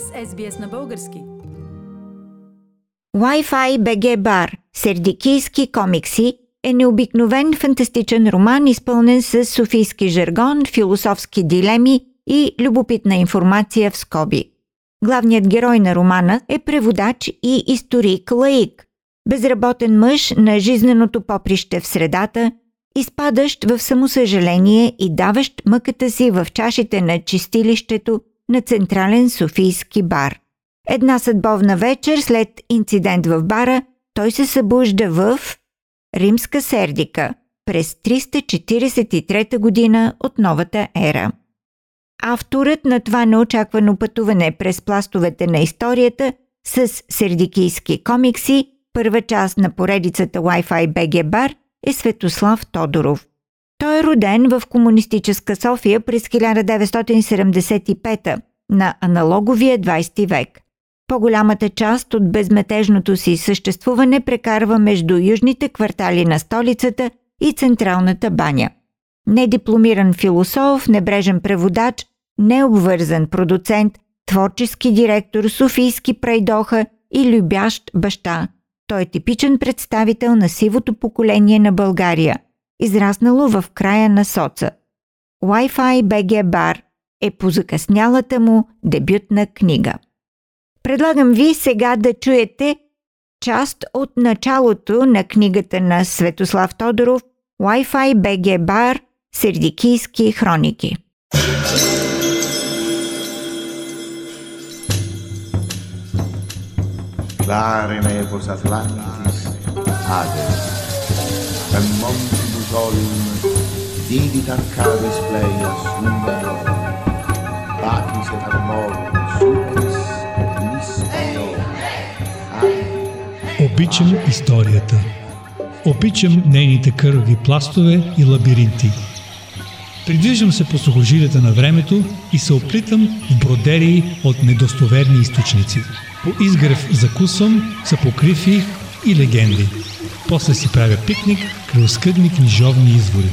сте с SBS на български. Wi-Fi BG Bar – сердикийски комикси е необикновен фантастичен роман, изпълнен с софийски жаргон, философски дилеми и любопитна информация в скоби. Главният герой на романа е преводач и историк-лаик, безработен мъж на жизненото поприще в средата, изпадащ в самосъжаление и даващ мъката си в чашите на чистилището на Централен Софийски бар. Една съдбовна вечер след инцидент в бара, той се събужда в Римска Сердика през 343 година от новата ера. Авторът на това неочаквано пътуване през пластовете на историята с сердикийски комикси, първа част на поредицата Wi-Fi BG Bar е Светослав Тодоров. Той е роден в комунистическа София през 1975 на аналоговия 20 век. По-голямата част от безметежното си съществуване прекарва между южните квартали на столицата и централната баня. Недипломиран философ, небрежен преводач, необвързан продуцент, творчески директор, софийски прайдоха и любящ баща. Той е типичен представител на сивото поколение на България, израснало в края на соца. Wi-Fi BG Bar е позакъснялата му дебютна книга. Предлагам ви сега да чуете част от началото на книгата на Светослав Тодоров Wi-Fi BG Bar Сердикийски хроники. Larimevos Atlantis, And Musolium, Didit Arcades Pleias, Numero, Bacchis et Armorum, Superis et Lisio, Обичам историята. Обичам нейните кърви пластове и лабиринти. Придвижвам се по сухожилията на времето и се оплитам в бродерии от недостоверни източници. По изгрев закусвам са покриви и легенди. После си правя пикник край оскъдни книжовни извори.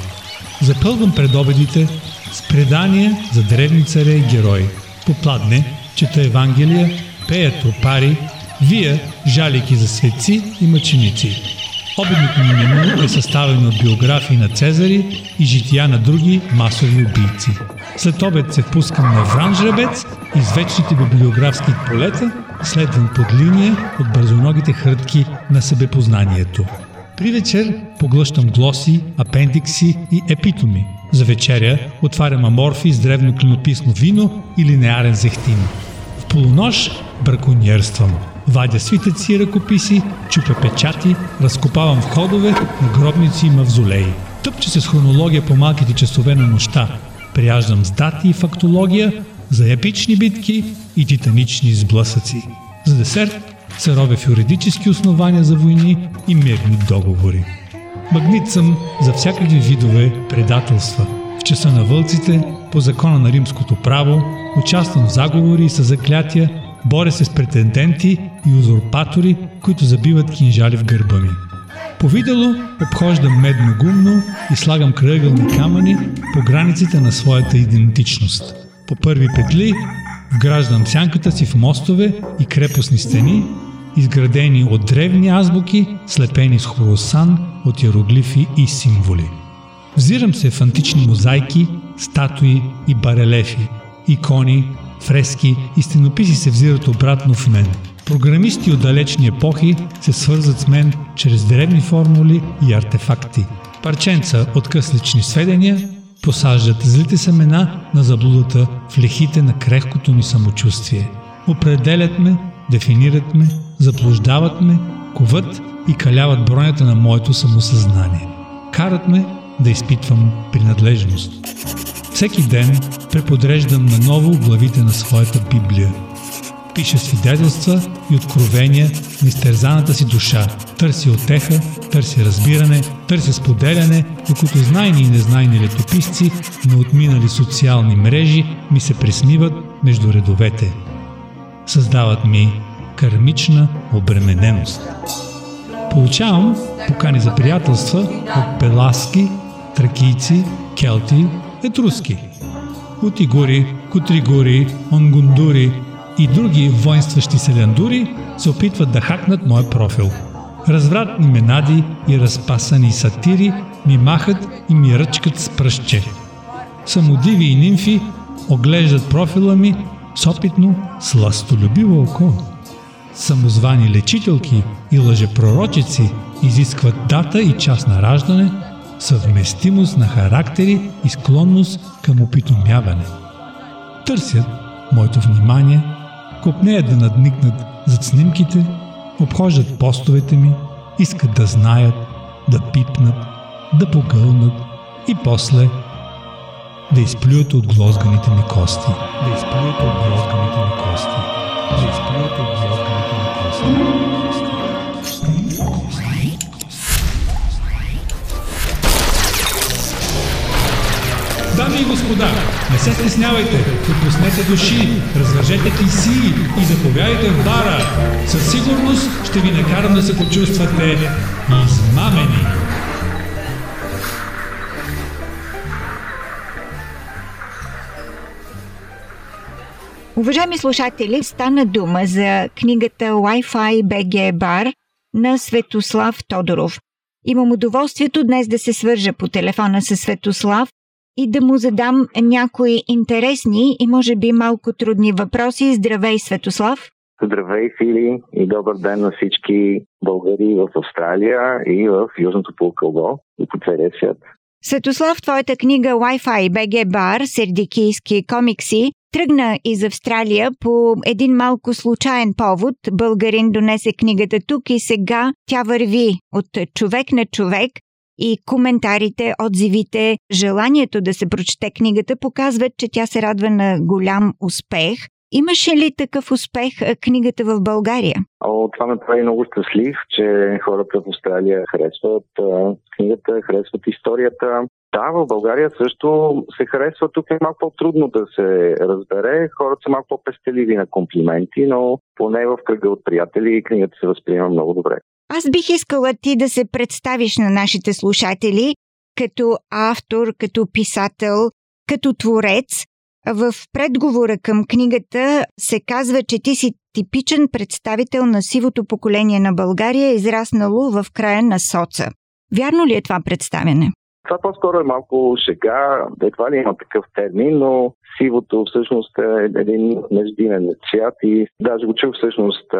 Запълвам предобедите с предания за древни царе и герои. Попладне, чета Евангелия, пея тропари, вия жалики за светци и мъченици. Обедното ми меню е съставено от биографии на Цезари и жития на други масови убийци. След обед се впускам на Вранжребец, из вечните библиографски полета, следван под линия от бързоногите хрътки на себепознанието. При вечер поглъщам глоси, апендикси и епитоми. За вечеря отварям аморфи с древно клинописно вино и линеарен зехтин. В полунощ браконьерствам. Вадя свитъци и ръкописи, чупя печати, разкопавам входове на гробници и мавзолеи. Тъпче се с хронология по малките часове на нощта. Прияждам с дати и фактология за епични битки и титанични сблъсъци. За десерт се робя в юридически основания за войни и мирни договори. Магнит съм за всякакви видове предателства. В часа на вълците, по закона на римското право, участвам в заговори и със заклятия, боря се с претенденти и узурпатори, които забиват кинжали в гърба ми. Повидало обхождам медно гумно и слагам кръгълни камъни по границите на своята идентичност. По първи петли вграждам сянката си в мостове и крепостни стени, изградени от древни азбуки, слепени с хоросан от иероглифи и символи. Взирам се в антични мозайки, статуи и барелефи, икони, фрески и стенописи се взират обратно в мен. Програмисти от далечни епохи се свързват с мен чрез древни формули и артефакти. Парченца от къслични сведения посаждат злите семена на заблудата в лехите на крехкото ми самочувствие. Определят ме, дефинират ме, заблуждават ме, коват и каляват бронята на моето самосъзнание. Карат ме да изпитвам принадлежност. Всеки ден преподреждам наново главите на своята Библия. Пиша свидетелства и откровения на изтерзаната си душа. Търси отеха, търси разбиране, търси споделяне, докато знайни и незнайни летописци на отминали социални мрежи ми се присмиват между редовете. Създават ми кармична обремененост. Получавам покани за приятелства от пеласки, тракийци, келти, етруски. От игури, кутригури, онгундури, и други воинстващи селяндури се опитват да хакнат моя профил. Развратни менади и разпасани сатири ми махат и ми ръчкат с пръстче. Самодиви и нимфи оглеждат профила ми с опитно сластолюбиво око. Самозвани лечителки и лъжепророчици изискват дата и час на раждане, съвместимост на характери и склонност към опитомяване. Търсят моето внимание, копнеят да надникнат зад снимките, обхождат постовете ми, искат да знаят, да пипнат, да погълнат и после да изплюят от глозганите ми кости. Да изплюят от глозганите ми кости. Да изплюят от глозганите ми кости. И господа, не се стеснявайте, отпуснете души, развържете киси и заповядайте в бара. Със сигурност ще ви накарам да се почувствате измамени. Уважаеми слушатели, стана дума за книгата Wi-Fi BG Bar на Светослав Тодоров. Имам удоволствието днес да се свържа по телефона с Светослав и да му задам някои интересни и може би малко трудни въпроси. Здравей, Светослав! Здравей, Фили, и добър ден на всички българи в Австралия и в Южното полукълбо и по целия свят. Светослав, твоята книга Wi-Fi BG Bar, сердикийски комикси, тръгна из Австралия по един малко случайен повод. Българин донесе книгата тук и сега тя върви от човек на човек и коментарите, отзивите, желанието да се прочете книгата показват, че тя се радва на голям успех. Имаше ли такъв успех книгата в България? О, това ме прави много щастлив, че хората в Австралия харесват книгата, харесват историята. Да, в България също се харесва. Тук е малко по-трудно да се разбере. Хората са малко по-пестеливи на комплименти, но поне в кръга от приятели книгата се възприема много добре. Аз бих искала ти да се представиш на нашите слушатели като автор, като писател, като творец. В предговора към книгата се казва, че ти си типичен представител на сивото поколение на България, израснало в края на соца. Вярно ли е това представяне? Това по-скоро е малко шега, едва ли има такъв термин, но сивото всъщност е един междинен цвят и даже го чух всъщност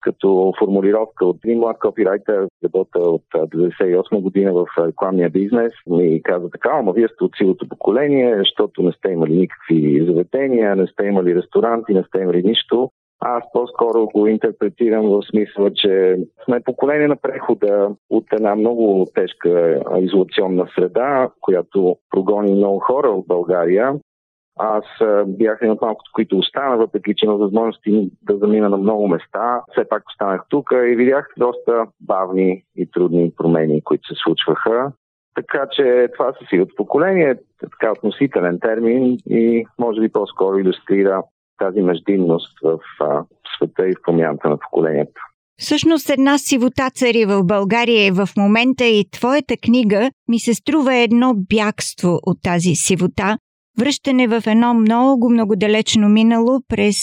като формулировка от един млад копирайтер, работа от 1998 година в рекламния бизнес, ми каза така, ама вие сте от силото поколение, защото не сте имали никакви заведения, не сте имали ресторанти, не сте имали нищо. Аз по-скоро го интерпретирам в смисъла, че сме поколение на прехода от една много тежка изолационна среда, която прогони много хора от България аз бях един от малкото, които остана, въпреки че има възможности да замина на много места. Все пак останах тук и видях доста бавни и трудни промени, които се случваха. Така че това със силата поколение е така относителен термин и може би по-скоро иллюстрира тази междинност в а, света и в промяната на поколението. Всъщност една сивота цари в България в момента и твоята книга ми се струва едно бягство от тази сивота, връщане в едно много, много далечно минало през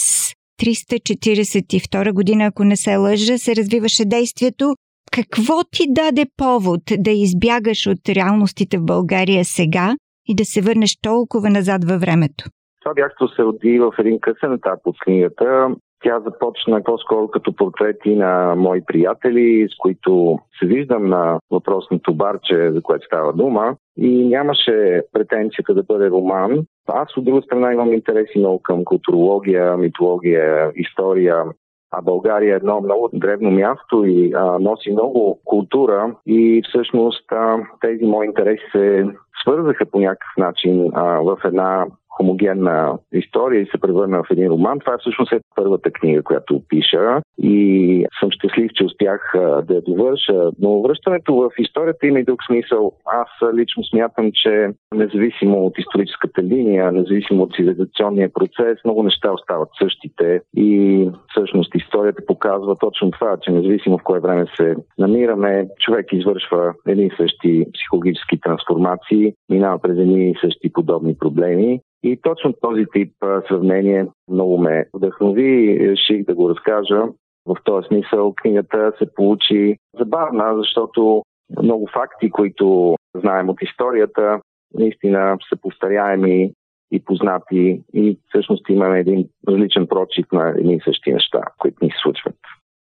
342 година, ако не се лъжа, се развиваше действието. Какво ти даде повод да избягаш от реалностите в България сега и да се върнеш толкова назад във времето? Това бягство се роди в един късен етап от книгата. Тя започна по-скоро като портрети на мои приятели, с които се виждам на въпросното барче, за което става дума. И нямаше претенцията да бъде роман. Аз от друга страна имам интереси много към културология, митология, история. А България е едно много древно място и а, носи много култура и всъщност а, тези мои интереси се свързаха по някакъв начин а, в една хомогенна история и се превърна в един роман. Това всъщност е първата книга, която пиша и съм щастлив, че успях да я довърша. Но връщането в историята има и друг смисъл. Аз лично смятам, че независимо от историческата линия, независимо от цивилизационния процес, много неща остават същите и всъщност историята показва точно това, че независимо в кое време се намираме, човек извършва едни и същи психологически трансформации, минава през едни и същи подобни проблеми И точно този тип сравнение много ме вдъхнови и реших да го разкажа. В този смисъл книгата се получи забавна, защото много факти, които знаем от историята, наистина са повторяеми и познати и всъщност имаме един различен прочит на едни и същи неща, които ни случват.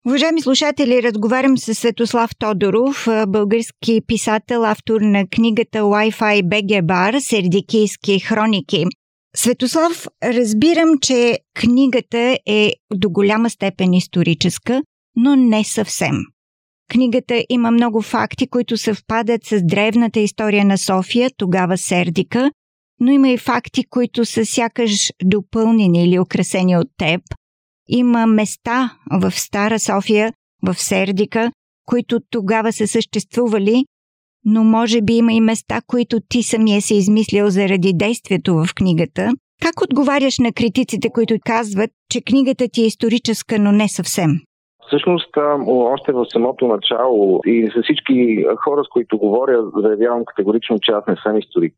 Уважаеми слушатели, разговарям с Светослав Тодоров, български писател, автор на книгата Wi-Fi BG Bar, Сердикийски хроники. Светослав, разбирам, че книгата е до голяма степен историческа, но не съвсем. Книгата има много факти, които съвпадат с древната история на София, тогава Сердика, но има и факти, които са сякаш допълнени или украсени от теб. Има места в Стара София, в Сердика, които тогава са съществували, но може би има и места, които ти самия си измислил заради действието в книгата. Как отговаряш на критиците, които казват, че книгата ти е историческа, но не съвсем? Всъщност, още в самото начало и за всички хора, с които говоря, заявявам категорично, че аз не съм историк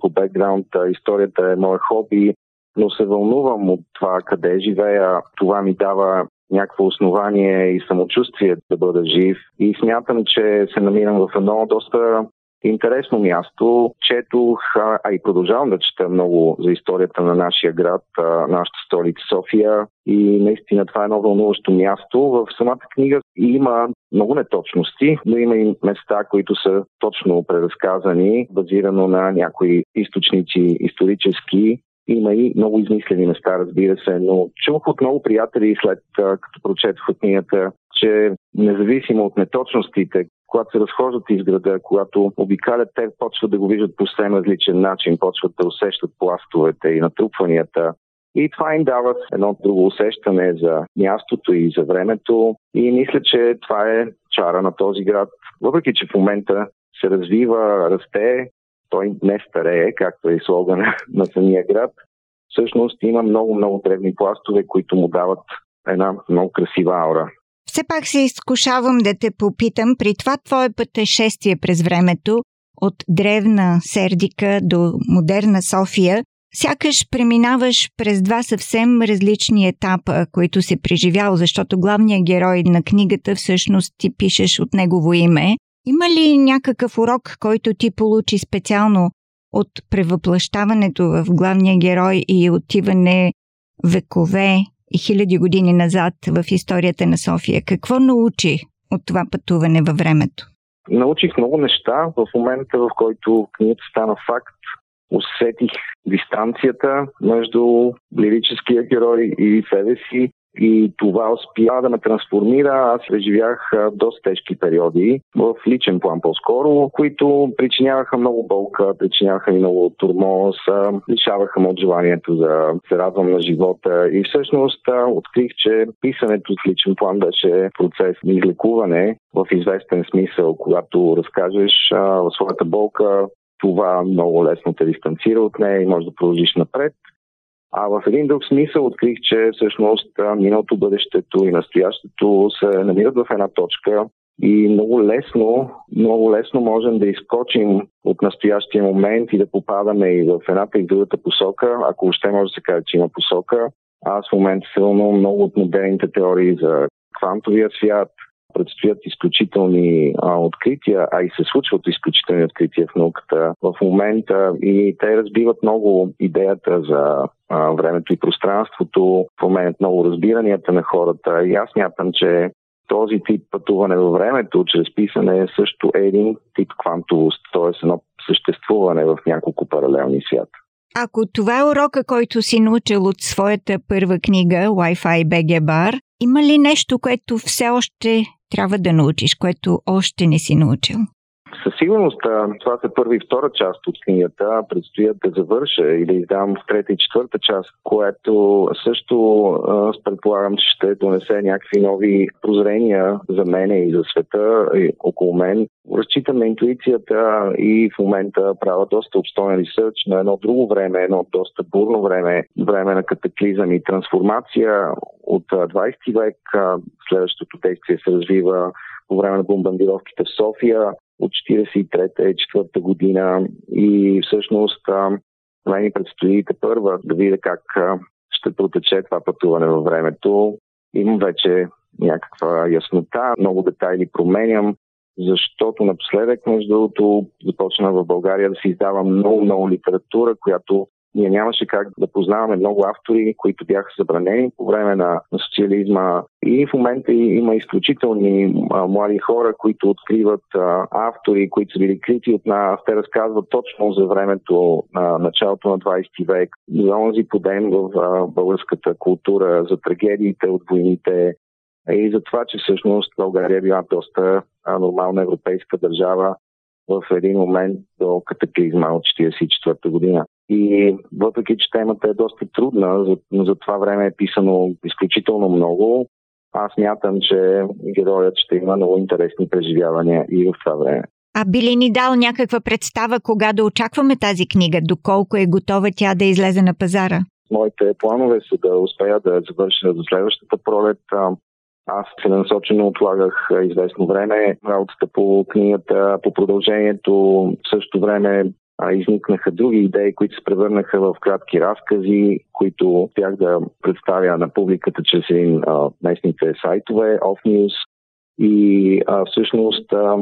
по бекграунд. Историята е мое хоби, но се вълнувам от това къде живея. Това ми дава някакво основание и самочувствие да бъда жив. И смятам, че се намирам в едно доста интересно място. Четох, а и продължавам да чета много за историята на нашия град, нашата столица София. И наистина това е едно вълнуващо място. В самата книга има много неточности, но има и места, които са точно преразказани, базирано на някои източници исторически. Има и много измислени места, разбира се, но чух от много приятели след като прочетох книгата, че независимо от неточностите, когато се разхождат из града, когато обикалят, те почват да го виждат по съвсем различен начин, почват да усещат пластовете и натрупванията. И това им дава едно друго усещане за мястото и за времето. И мисля, че това е чара на този град. Въпреки, че в момента се развива, расте, той не старее, както е слогана на самия град. Всъщност има много-много древни пластове, които му дават една много красива аура. Все пак се изкушавам да те попитам, при това твое пътешествие през времето, от древна Сердика до модерна София, сякаш преминаваш през два съвсем различни етапа, които си преживял, защото главният герой на книгата всъщност ти пишеш от негово име. Има ли някакъв урок, който ти получи специално от превъплащаването в главния герой и отиване векове хиляди години назад в историята на София? Какво научи от това пътуване във времето? Научих много неща. В момента, в който книгата стана факт, усетих дистанцията между лирическия герой и себе си и това успя да ме трансформира. Аз преживях доста тежки периоди в личен план по-скоро, които причиняваха много болка, причиняваха ми много турмоз, лишаваха ме от желанието да се радвам на живота и всъщност открих, че писането в личен план беше процес на излекуване в известен смисъл, когато разкажеш своята болка, това много лесно те дистанцира от нея и може да продължиш напред. А в един друг смисъл открих, че всъщност миналото, бъдещето и настоящето се намират в една точка и много лесно, много лесно можем да изкочим от настоящия момент и да попадаме и в едната и другата посока, ако още може да се каже, че има посока. Аз в момента вълнувам много от модерните теории за квантовия свят, предстоят изключителни а, открития, а и се случват изключителни открития в науката в момента и те разбиват много идеята за а, времето и пространството, променят много разбиранията на хората и аз мятам, че този тип пътуване във времето, чрез писане, също е един тип квантовост, т.е. едно съществуване в няколко паралелни свята. Ако това е урока, който си научил от своята първа книга Wi-Fi BG Bar, има ли нещо, което все още трябва да научиш, което още не си научил? Със сигурност това са първа и втора част от книгата. Предстоят да завърша и да издам в трета и четвърта част, което също предполагам, че ще донесе някакви нови прозрения за мене и за света и около мен. Разчитам на интуицията и в момента правя доста обстоен ресърч на едно друго време, едно доста бурно време, време на катаклизъм и трансформация от 20 век. Следващото действие се развива по време на бомбардировките в София от 43-та и 4-та година и всъщност На ми предстои първа да видя как ще протече това пътуване във времето. Имам вече някаква яснота, много детайли променям, защото напоследък, между другото, започна в България да се издава много, много литература, която ние нямаше как да познаваме много автори, които бяха забранени по време на, на социализма. И в момента има изключителни а, млади хора, които откриват а, автори, които са били крити от нас. Те разказват точно за времето на началото на 20 век, за онзи подем в а, българската култура, за трагедиите от войните, и за това, че всъщност България била доста нормална европейска държава в един момент до катаклизма от 1944 година. И въпреки, че темата е доста трудна, за, за това време е писано изключително много, аз мятам, че героят ще има много интересни преживявания и в това време. А би ли ни дал някаква представа кога да очакваме тази книга? Доколко е готова тя да излезе на пазара? Моите планове са да успея да завърша до следващата пролет. Аз целенасочено отлагах известно време работата по книгата, по продължението. В същото време изникнаха други идеи, които се превърнаха в кратки разкази, които успях да представя на публиката чрез един местните сайтове, Off News. И а, всъщност а,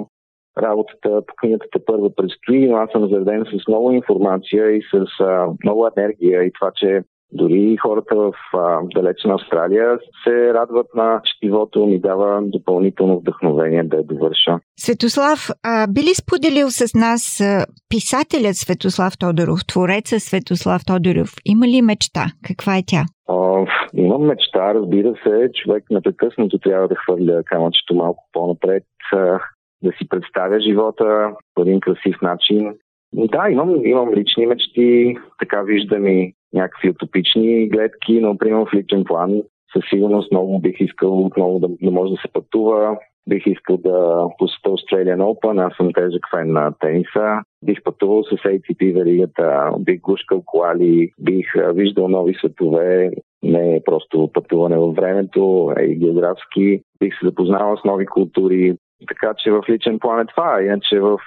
работата по книгата първа предстои, но аз съм зареден с много информация и с а, много енергия и това, че дори хората в а, далечна Австралия се радват на четивото, ми дава допълнително вдъхновение да я довърша. Светослав, а, би ли споделил с нас а, писателят Светослав Тодоров, твореца Светослав Тодоров? Има ли мечта? Каква е тя? А, имам мечта, разбира се. Човек непрекъснато трябва да хвърля камъчето малко по-напред, а, да си представя живота по един красив начин. Да, имам, имам лични мечти, така виждам и някакви утопични гледки, но примерно в личен план със сигурност много бих искал отново да, да може да се пътува. Бих искал да посетя Australian Open, аз съм тежък фен на тениса. Бих пътувал с ATP веригата, бих гушкал колали, бих виждал нови светове, не е просто пътуване във времето, а и географски. Бих се запознавал с нови култури, така че в личен план е това. Иначе в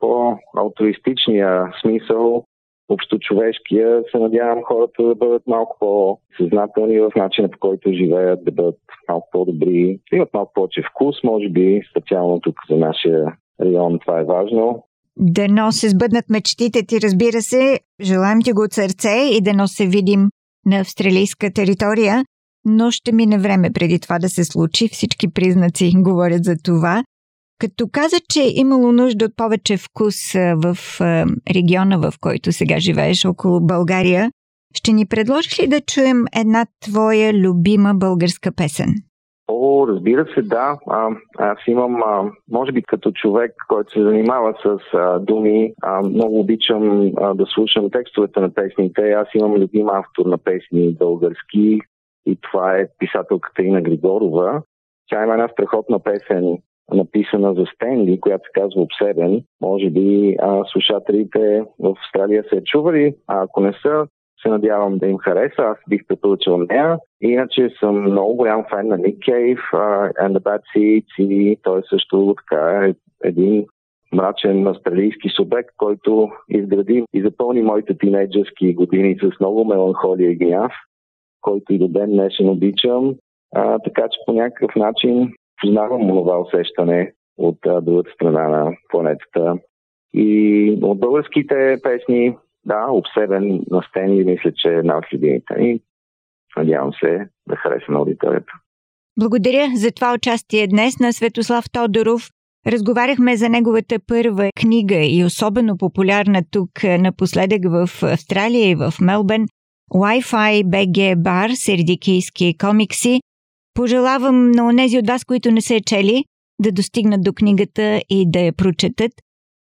по-алтруистичния смисъл общо човешкия, се надявам хората да бъдат малко по-съзнателни в начина по който живеят, да бъдат малко по-добри, да имат малко повече вкус, може би, специално тук за нашия район това е важно. Дано се сбъднат мечтите ти, разбира се. Желаем ти го от сърце и дано се видим на австралийска територия, но ще мине време преди това да се случи. Всички признаци говорят за това. Като каза, че е имало нужда от повече вкус в региона, в който сега живееш, около България, ще ни предложиш ли да чуем една твоя любима българска песен? О, разбира се, да. А, аз имам, а, може би като човек, който се занимава с а, думи, а, много обичам а, да слушам текстовете на песните. Аз имам любим автор на песни български и това е писателката Ина Григорова. Тя има една страхотна песен написана за Стенли, която се казва Обсебен. Може би а, слушателите в Австралия се е чували, а ако не са, се надявам да им хареса. Аз бих препоръчал нея. Иначе съм много голям фен на Ник Кейв uh, and the Bad Seeds и той също така е един мрачен австралийски субект, който изгради и запълни моите тинейджърски години с много меланхолия и гняв, който и до ден днешен обичам. А, така че по някакъв начин познавам това усещане от другата страна на планетата. И от българските песни, да, обсебен на стени, мисля, че е една от любимите. И надявам се да хареса на аудиторията. Благодаря за това участие днес на Светослав Тодоров. Разговаряхме за неговата първа книга и особено популярна тук напоследък в Австралия и в Мелбен Wi-Fi BG Bar, сердикийски комикси, Пожелавам на онези от вас, които не се е чели, да достигнат до книгата и да я прочетат.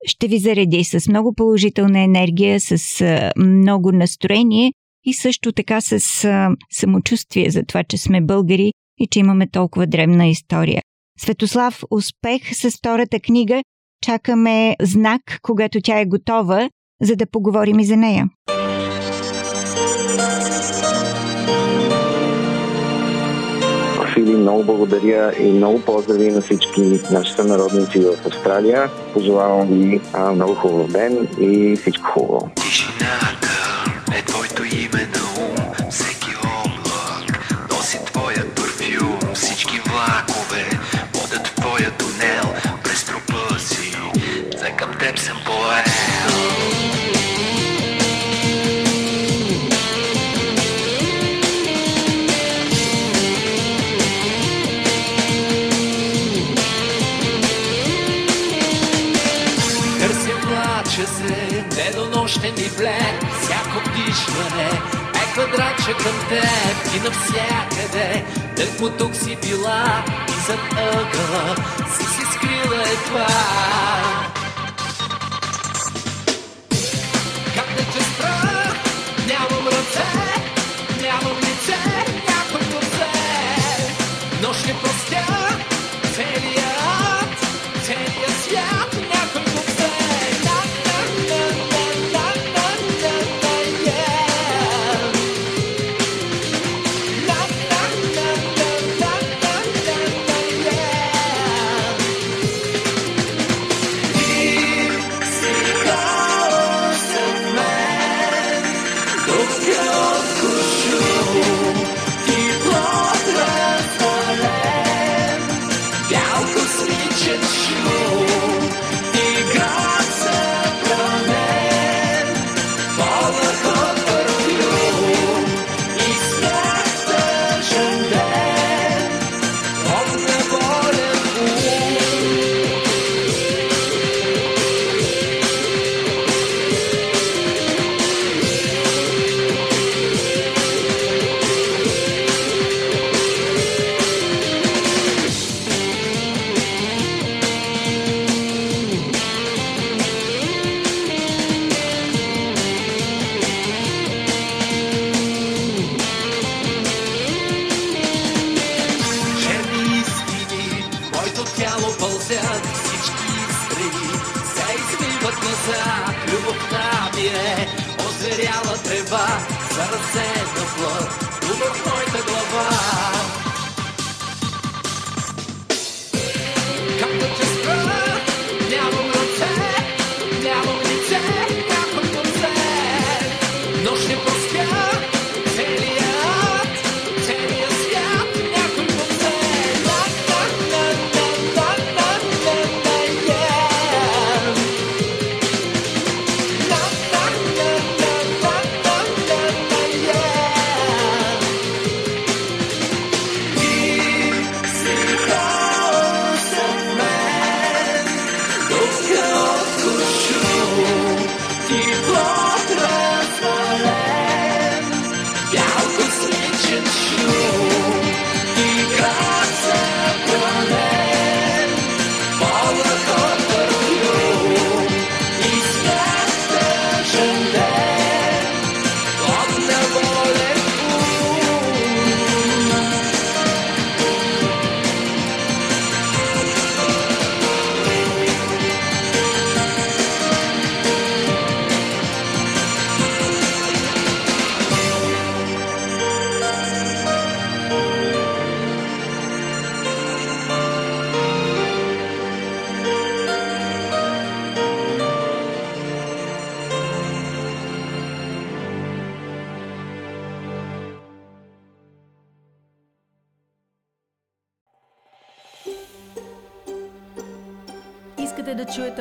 Ще ви зареди с много положителна енергия, с много настроение и също така с самочувствие за това, че сме българи и че имаме толкова древна история. Светослав, успех с втората книга. Чакаме знак, когато тя е готова, за да поговорим и за нея. Фили, много благодаря и много поздрави на всички наши сънародници в Австралия. Пожелавам ви много хубав ден и всичко хубаво. Тишината е твоето име Влача се недонощен и блед. Всяко вдишване е квадратче към теб. И навсякъде дърко тук си била И зад ъгъла си си скрила едва.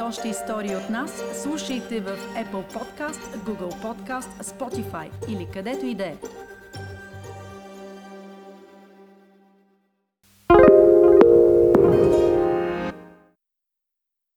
Още истории от нас слушайте в Apple Podcast, Google Podcast, Spotify или където и да е.